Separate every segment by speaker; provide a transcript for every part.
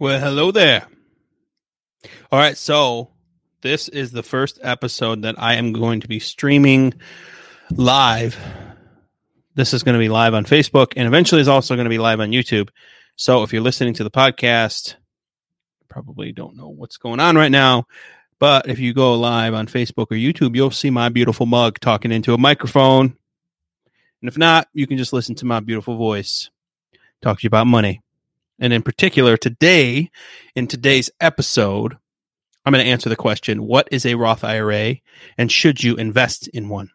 Speaker 1: Well, hello there. All right, so this is the first episode that I am going to be streaming live. This is going to be live on Facebook and eventually is also going to be live on YouTube. So if you're listening to the podcast, probably don't know what's going on right now, but if you go live on Facebook or YouTube, you'll see my beautiful mug talking into a microphone. And if not, you can just listen to my beautiful voice talk to you about money. And in particular, today, in today's episode, I'm going to answer the question what is a Roth IRA and should you invest in one?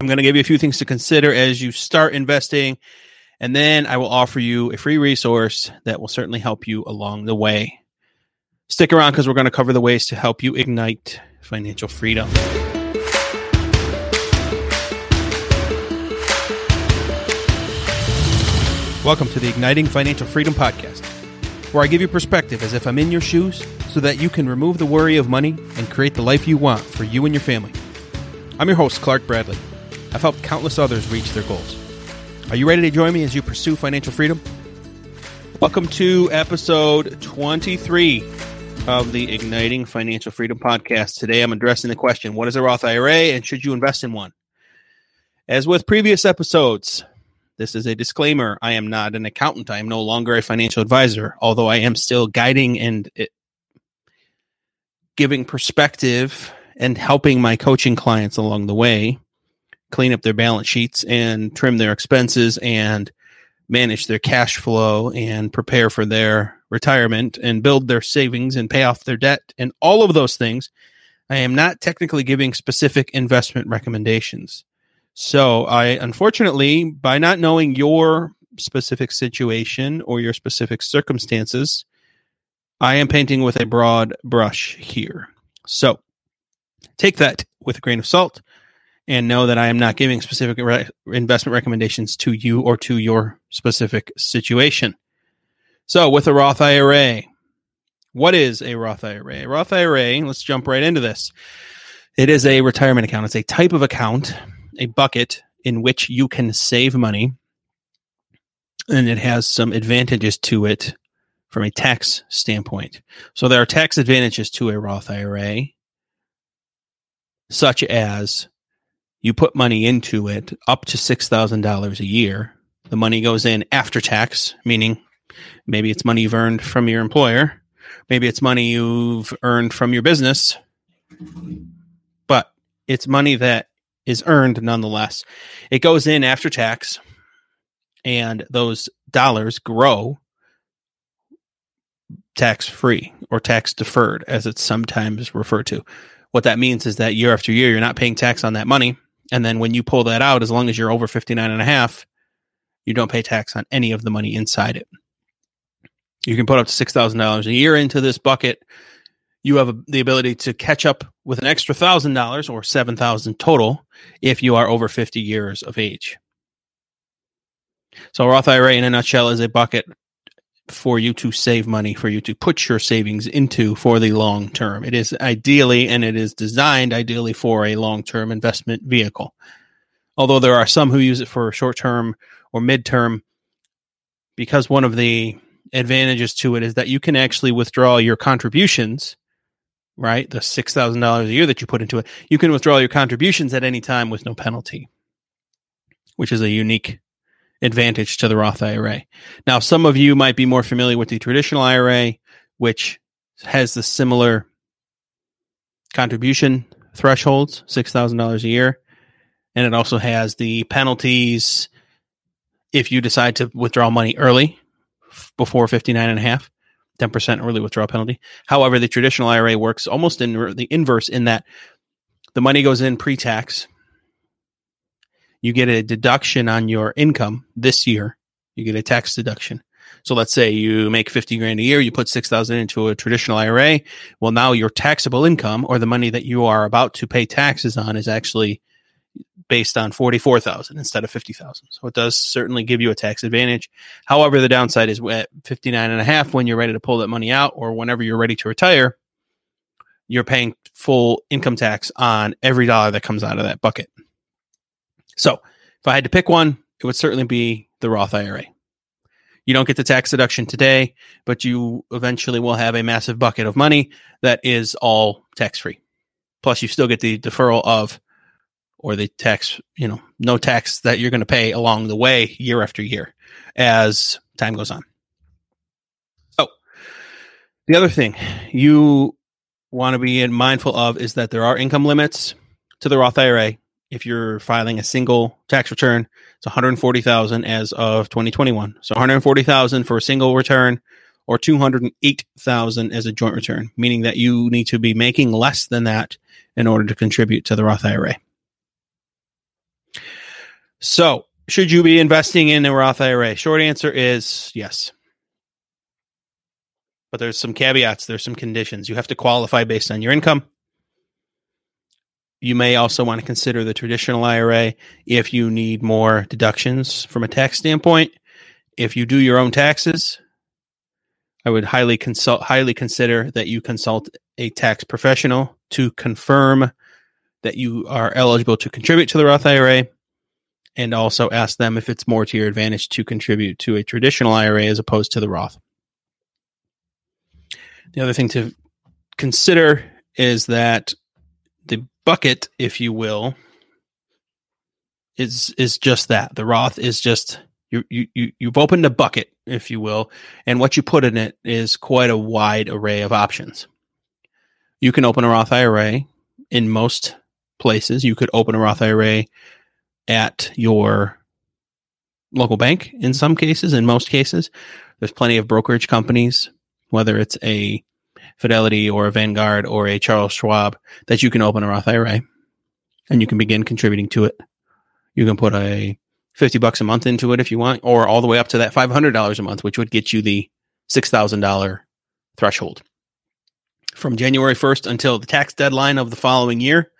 Speaker 1: I'm going to give you a few things to consider as you start investing. And then I will offer you a free resource that will certainly help you along the way. Stick around because we're going to cover the ways to help you ignite financial freedom. Welcome to the Igniting Financial Freedom Podcast, where I give you perspective as if I'm in your shoes so that you can remove the worry of money and create the life you want for you and your family. I'm your host, Clark Bradley. I've helped countless others reach their goals. Are you ready to join me as you pursue financial freedom? Welcome to episode 23 of the Igniting Financial Freedom Podcast. Today I'm addressing the question What is a Roth IRA and should you invest in one? As with previous episodes, this is a disclaimer. I am not an accountant. I am no longer a financial advisor, although I am still guiding and it, giving perspective and helping my coaching clients along the way clean up their balance sheets and trim their expenses and manage their cash flow and prepare for their retirement and build their savings and pay off their debt and all of those things. I am not technically giving specific investment recommendations. So I unfortunately, by not knowing your specific situation or your specific circumstances, I am painting with a broad brush here. So take that with a grain of salt and know that I am not giving specific re- investment recommendations to you or to your specific situation. So, with a Roth IRA, what is a Roth IRA? A Roth IRA, let's jump right into this. It is a retirement account. It's a type of account a bucket in which you can save money, and it has some advantages to it from a tax standpoint. So there are tax advantages to a Roth IRA, such as you put money into it up to $6,000 a year. The money goes in after tax, meaning maybe it's money you've earned from your employer, maybe it's money you've earned from your business, but it's money that is earned nonetheless. It goes in after tax, and those dollars grow tax free or tax deferred, as it's sometimes referred to. What that means is that year after year, you're not paying tax on that money. And then when you pull that out, as long as you're over 59 and a half, you don't pay tax on any of the money inside it. You can put up to $6,000 a year into this bucket. You have the ability to catch up with an extra thousand dollars or seven thousand total if you are over 50 years of age. So Roth IRA in a nutshell is a bucket for you to save money, for you to put your savings into for the long term. It is ideally and it is designed ideally for a long term investment vehicle. Although there are some who use it for short term or mid term, because one of the advantages to it is that you can actually withdraw your contributions right? The $6,000 a year that you put into it, you can withdraw your contributions at any time with no penalty, which is a unique advantage to the Roth IRA. Now, some of you might be more familiar with the traditional IRA, which has the similar contribution thresholds, $6,000 a year. And it also has the penalties if you decide to withdraw money early before 59 and a half. 10% early withdrawal penalty. However, the traditional IRA works almost in the inverse in that the money goes in pre tax. You get a deduction on your income this year. You get a tax deduction. So let's say you make 50 grand a year, you put 6,000 into a traditional IRA. Well, now your taxable income or the money that you are about to pay taxes on is actually based on 44,000 instead of 50,000. So it does certainly give you a tax advantage. However, the downside is at 59 and a half when you're ready to pull that money out or whenever you're ready to retire, you're paying full income tax on every dollar that comes out of that bucket. So if I had to pick one, it would certainly be the Roth IRA. You don't get the tax deduction today, but you eventually will have a massive bucket of money that is all tax free. Plus, you still get the deferral of or the tax, you know, no tax that you're going to pay along the way year after year as time goes on. So, the other thing you want to be mindful of is that there are income limits to the Roth IRA. If you're filing a single tax return, it's 140,000 as of 2021. So 140,000 for a single return or 208,000 as a joint return, meaning that you need to be making less than that in order to contribute to the Roth IRA. So, should you be investing in a Roth IRA? Short answer is yes. But there's some caveats, there's some conditions. You have to qualify based on your income. You may also want to consider the traditional IRA if you need more deductions from a tax standpoint. If you do your own taxes, I would highly consult highly consider that you consult a tax professional to confirm that you are eligible to contribute to the Roth IRA and also ask them if it's more to your advantage to contribute to a traditional IRA as opposed to the Roth. The other thing to consider is that the bucket, if you will, is is just that. The Roth is just you you you you've opened a bucket, if you will, and what you put in it is quite a wide array of options. You can open a Roth IRA in most places. You could open a Roth IRA at your local bank in mm-hmm. some cases, in most cases. There's plenty of brokerage companies, whether it's a Fidelity or a Vanguard or a Charles Schwab, that you can open a Roth IRA and you can begin contributing to it. You can put a 50 bucks a month into it if you want, or all the way up to that $500 a month, which would get you the $6,000 threshold. From January 1st until the tax deadline of the following year,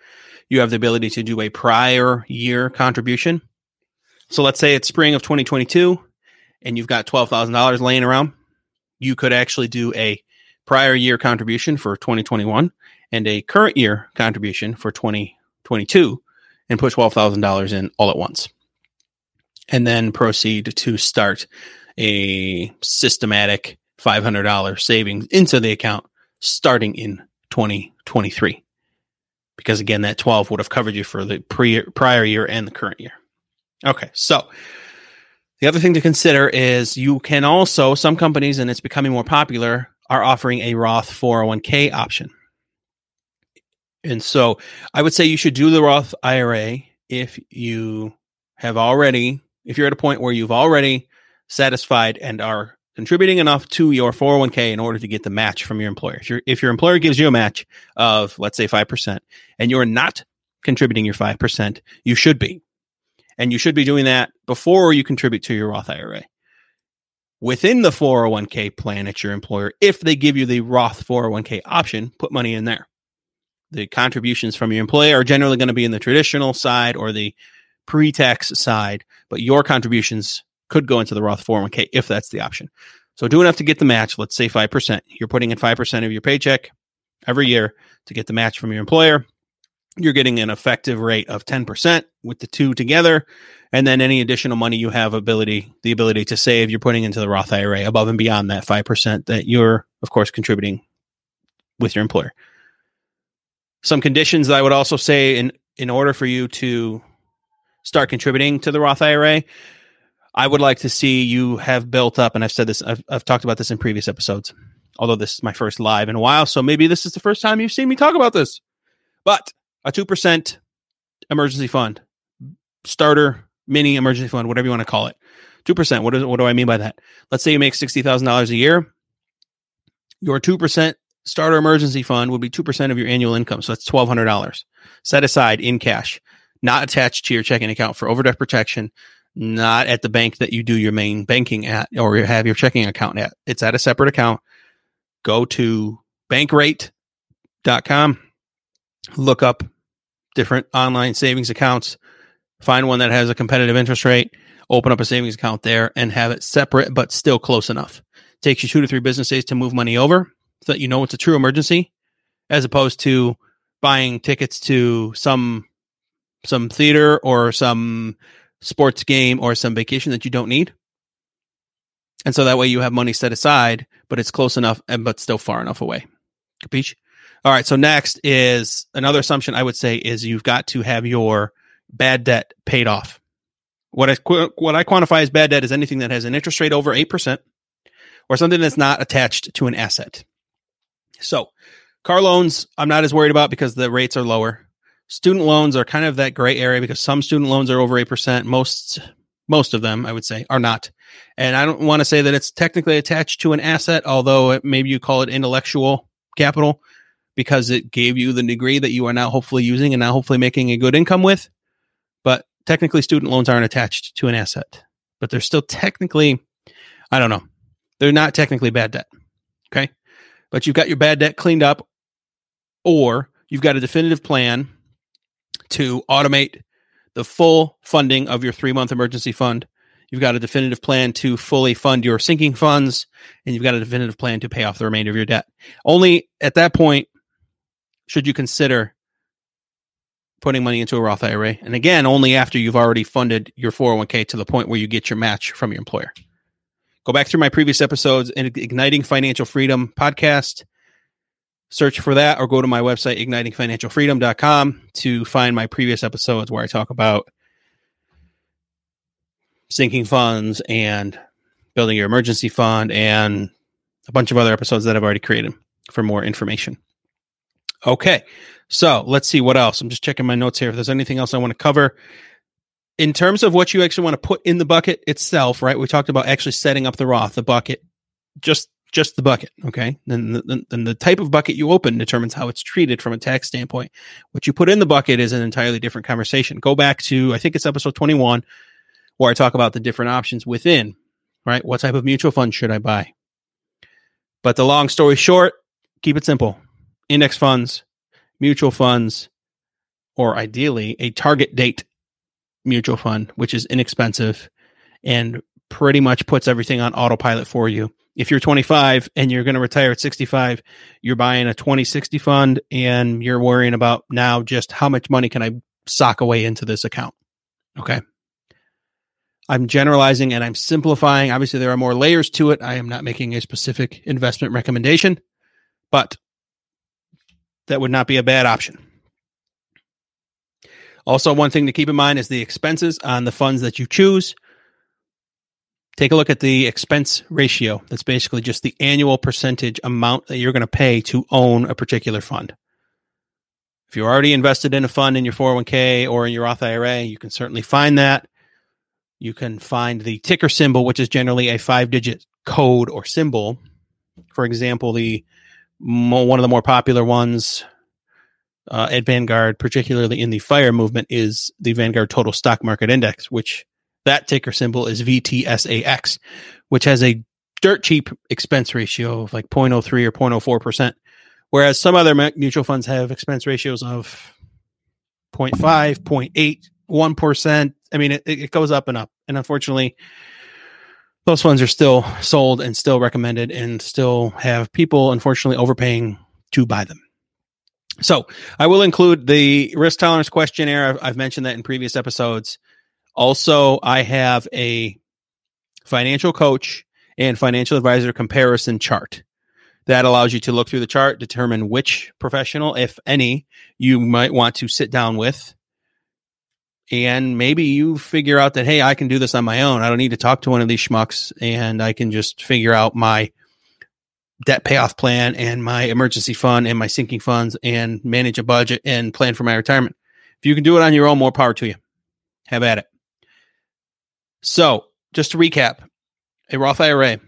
Speaker 1: you have the ability to do a prior year contribution. So let's say it's spring of 2022 and you've got $12,000 laying around. You could actually do a prior year contribution for 2021 and a current year contribution for 2022 and put $12,000 in all at once. And then proceed to start a systematic $500 savings into the account starting in 2023 because again, that 12 would have covered you for the pre- prior year and the current year. Okay, so the other thing to consider is you can also, some companies, and it's becoming more popular, are offering a Roth 401k option. And so I would say you should do the Roth IRA if you have already, if you're at a point where you've already satisfied and are contributing enough to your 401k in order to get the match from your employer. If your if your employer gives you a match of let's say 5% and you're not contributing your 5%, you should be. And you should be doing that before you contribute to your Roth IRA. Within the 401k plan at your employer, if they give you the Roth 401k option, put money in there. The contributions from your employer are generally going to be in the traditional side or the pre-tax side, but your contributions could go into the Roth 401k if that's the option. So do enough to get the match. Let's say 5%. You're putting in 5% of your paycheck every year to get the match from your employer. You're getting an effective rate of 10% with the two together. And then any additional money you have ability, the ability to save, you're putting into the Roth IRA above and beyond that 5% that you're, of course, contributing with your employer. Some conditions that I would also say in, in order for you to start contributing to the Roth IRA, I would like to see you have built up, and I've said this, I've, I've talked about this in previous episodes, although this is my first live in a while. So maybe this is the first time you've seen me talk about this. But a 2% emergency fund, starter, mini emergency fund, whatever you want to call it. 2%. What, is, what do I mean by that? Let's say you make $60,000 a year. Your 2% starter emergency fund would be 2% of your annual income. So that's $1,200 set aside in cash, not attached to your checking account for overdraft protection, not at the bank that you do your main banking at or have your checking account at. It's at a separate account. Go to bankrate.com, look up different online savings accounts, find one that has a competitive interest rate, open up a savings account there and have it separate but still close enough. It takes you two to three business days to move money over so that you know it's a true emergency as opposed to buying tickets to some some theater or some sports game or some vacation that you don't need And so that way you have money set aside, but it's close enough and but still far enough away. Capiche? All right. So next is another assumption I would say is you've got to have your bad debt paid off. What I what I quantify as bad debt is anything that has an interest rate over eight percent, or something that's not attached to an asset. So, car loans I'm not as worried about because the rates are lower. Student loans are kind of that gray area because some student loans are over eight percent. Most most of them, I would say, are not. And I don't want to say that it's technically attached to an asset, although it, maybe you call it intellectual capital because it gave you the degree that you are now hopefully using and now hopefully making a good income with. But technically, student loans aren't attached to an asset, but they're still technically, I don't know, they're not technically bad debt. Okay. But you've got your bad debt cleaned up, or you've got a definitive plan to automate the full funding of your three month emergency fund. You've got a definitive plan to fully fund your sinking funds, and you've got a definitive plan to pay off the remainder of your debt. Only at that point should you consider putting money into a Roth IRA. And again, only after you've already funded your 401k to the point where you get your match from your employer. Go back through my previous episodes in Igniting Financial Freedom podcast search for that or go to my website ignitingfinancialfreedom.com to find my previous episodes where I talk about sinking funds and building your emergency fund and a bunch of other episodes that I've already created for more information. Okay. So let's see what else. I'm just checking my notes here. If there's anything else I want to cover in terms of what you actually want to put in the bucket itself, right? We talked about actually setting up the Roth, the bucket, just just the bucket. Okay. Then the, then the type of bucket you open determines how it's treated from a tax standpoint. What you put in the bucket is an entirely different conversation. Go back to, I think it's episode 21, where I talk about the different options within, right? What type of mutual fund should I buy? But the long story short, keep it simple index funds, mutual funds, or ideally a target date mutual fund, which is inexpensive and pretty much puts everything on autopilot for you if you're 25 and you're going to retire at 65, you're buying a 2060 fund and you're worrying about now just how much money can I sock away into this account. Okay. I'm generalizing and I'm simplifying. Obviously, there are more layers to it. I am not making a specific investment recommendation, but that would not be a bad option. Also, one thing to keep in mind is the expenses on the funds that you choose take a look at the expense ratio. That's basically just the annual percentage amount that you're going to pay to own a particular fund. If you're already invested in a fund in your 401k or in your Roth IRA, you can certainly find that. You can find the ticker symbol, which is generally a five digit code or symbol. For example, the one of the more popular ones uh, at Vanguard, particularly in the fire movement, is the Vanguard Total Stock Market Index, which that ticker symbol is VTSAX, which has a dirt cheap expense ratio of like 0.03 or 0.04%, whereas some other mutual funds have expense ratios of 0.5, 0.8, 1%. I mean, it, it goes up and up. And unfortunately, those funds are still sold and still recommended and still have people, unfortunately, overpaying to buy them. So I will include the risk tolerance questionnaire. I've, I've mentioned that in previous episodes. Also, I have a financial coach and financial advisor comparison chart that allows you to look through the chart, determine which professional, if any, you might want to sit down with. And maybe you figure out that, hey, I can do this on my own. I don't need to talk to one of these schmucks and I can just figure out my debt payoff plan and my emergency fund and my sinking funds and manage a budget and plan for my retirement. If you can do it on your own, more power to you. Have at it. So, just to recap, a Roth IRA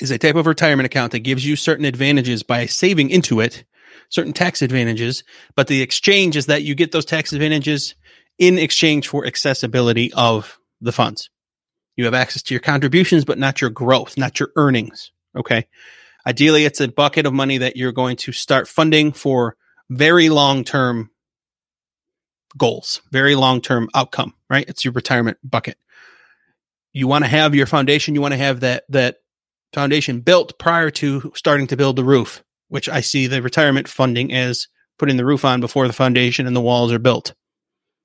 Speaker 1: is a type of retirement account that gives you certain advantages by saving into it, certain tax advantages, but the exchange is that you get those tax advantages in exchange for accessibility of the funds. You have access to your contributions, but not your growth, not your earnings. Okay. Ideally, it's a bucket of money that you're going to start funding for very long term goals, very long term outcome, right? It's your retirement bucket you want to have your foundation you want to have that that foundation built prior to starting to build the roof which i see the retirement funding as putting the roof on before the foundation and the walls are built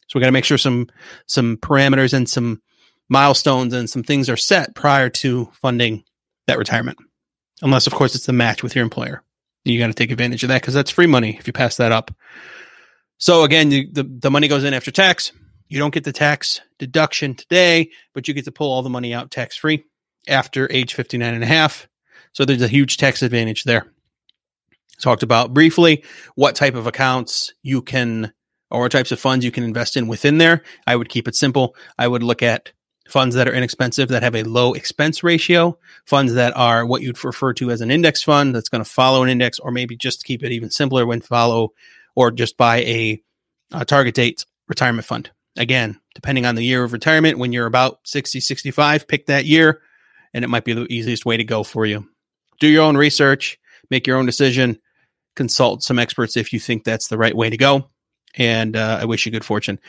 Speaker 1: so we got to make sure some some parameters and some milestones and some things are set prior to funding that retirement. Unless, of course, it's the match with your employer. You got to take advantage of that because that's free money if you pass that up. So again, you, the, the money goes in after tax. You don't get the tax deduction today, but you get to pull all the money out tax free after age 59 and a half. So there's a huge tax advantage there. Talked about briefly what type of accounts you can or types of funds you can invest in within there. I would keep it simple. I would look at funds that are inexpensive that have a low expense ratio, funds that are what you'd refer to as an index fund that's going to follow an index, or maybe just keep it even simpler when follow or just buy a, a target date retirement fund. Again, depending on the year of retirement, when you're about 60, 65, pick that year, and it might be the easiest way to go for you. Do your own research, make your own decision, consult some experts if you think that's the right way to go. And uh, I wish you good fortune.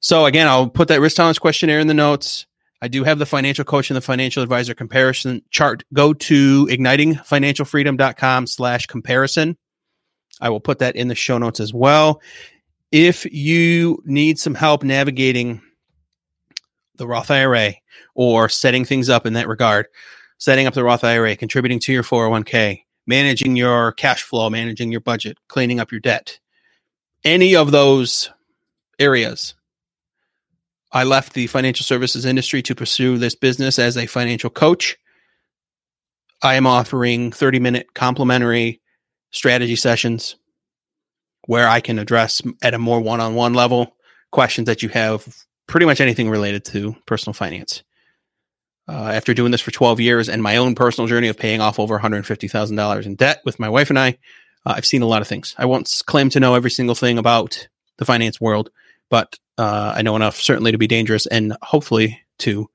Speaker 1: So, again, I'll put that risk tolerance questionnaire in the notes. I do have the financial coach and the financial advisor comparison chart. Go to ignitingfinancialfreedom.com slash comparison. I will put that in the show notes as well. If you need some help navigating the Roth IRA or setting things up in that regard, setting up the Roth IRA, contributing to your 401k, managing your cash flow, managing your budget, cleaning up your debt, any of those areas, I left the financial services industry to pursue this business as a financial coach. I am offering 30 minute complimentary strategy sessions where I can address at a more one on one level questions that you have, pretty much anything related to personal finance. Uh, after doing this for 12 years and my own personal journey of paying off over $150,000 in debt with my wife and I, uh, I've seen a lot of things. I won't claim to know every single thing about the finance world, but uh, I know enough certainly to be dangerous and hopefully to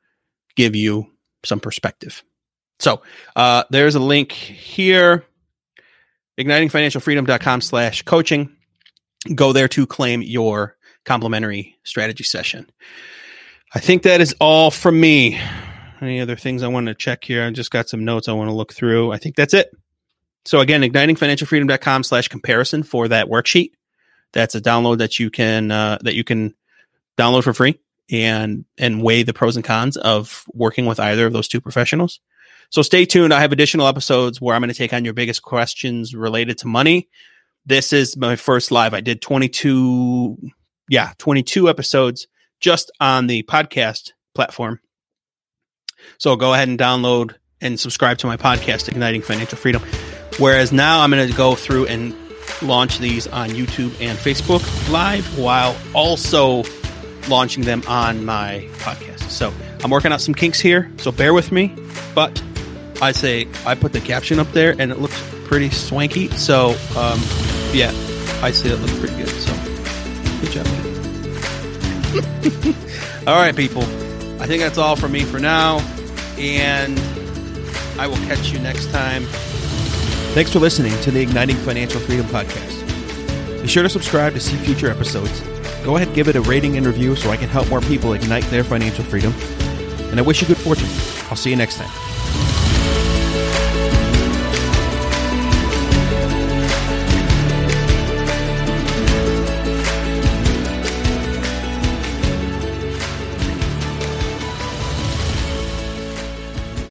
Speaker 1: give you some perspective. So uh, there's a link here, ignitingfinancialfreedom.com slash coaching. Go there to claim your complimentary strategy session. I think that is all from me. Any other things I want to check here? I just got some notes I want to look through. I think that's it. So again, ignitingfinancialfreedom.com slash comparison for that worksheet. That's a download that you can uh, that you can download for free and and weigh the pros and cons of working with either of those two professionals. So stay tuned. I have additional episodes where I'm going to take on your biggest questions related to money. This is my first live. I did 22 yeah, 22 episodes just on the podcast platform. So go ahead and download and subscribe to my podcast Igniting Financial Freedom. Whereas now I'm going to go through and launch these on YouTube and Facebook Live while also launching them on my podcast. So I'm working out some kinks here, so bear with me. But I say I put the caption up there and it looks pretty swanky. So um, yeah, I say it looks pretty good. So good job. all right, people. I think that's all from me for now, and I will catch you next time.
Speaker 2: Thanks for listening to the Igniting Financial Freedom podcast. Be sure to subscribe to see future episodes Go ahead, give it a rating and review so I can help more people ignite their financial freedom. And I wish you good fortune. I'll see you next time.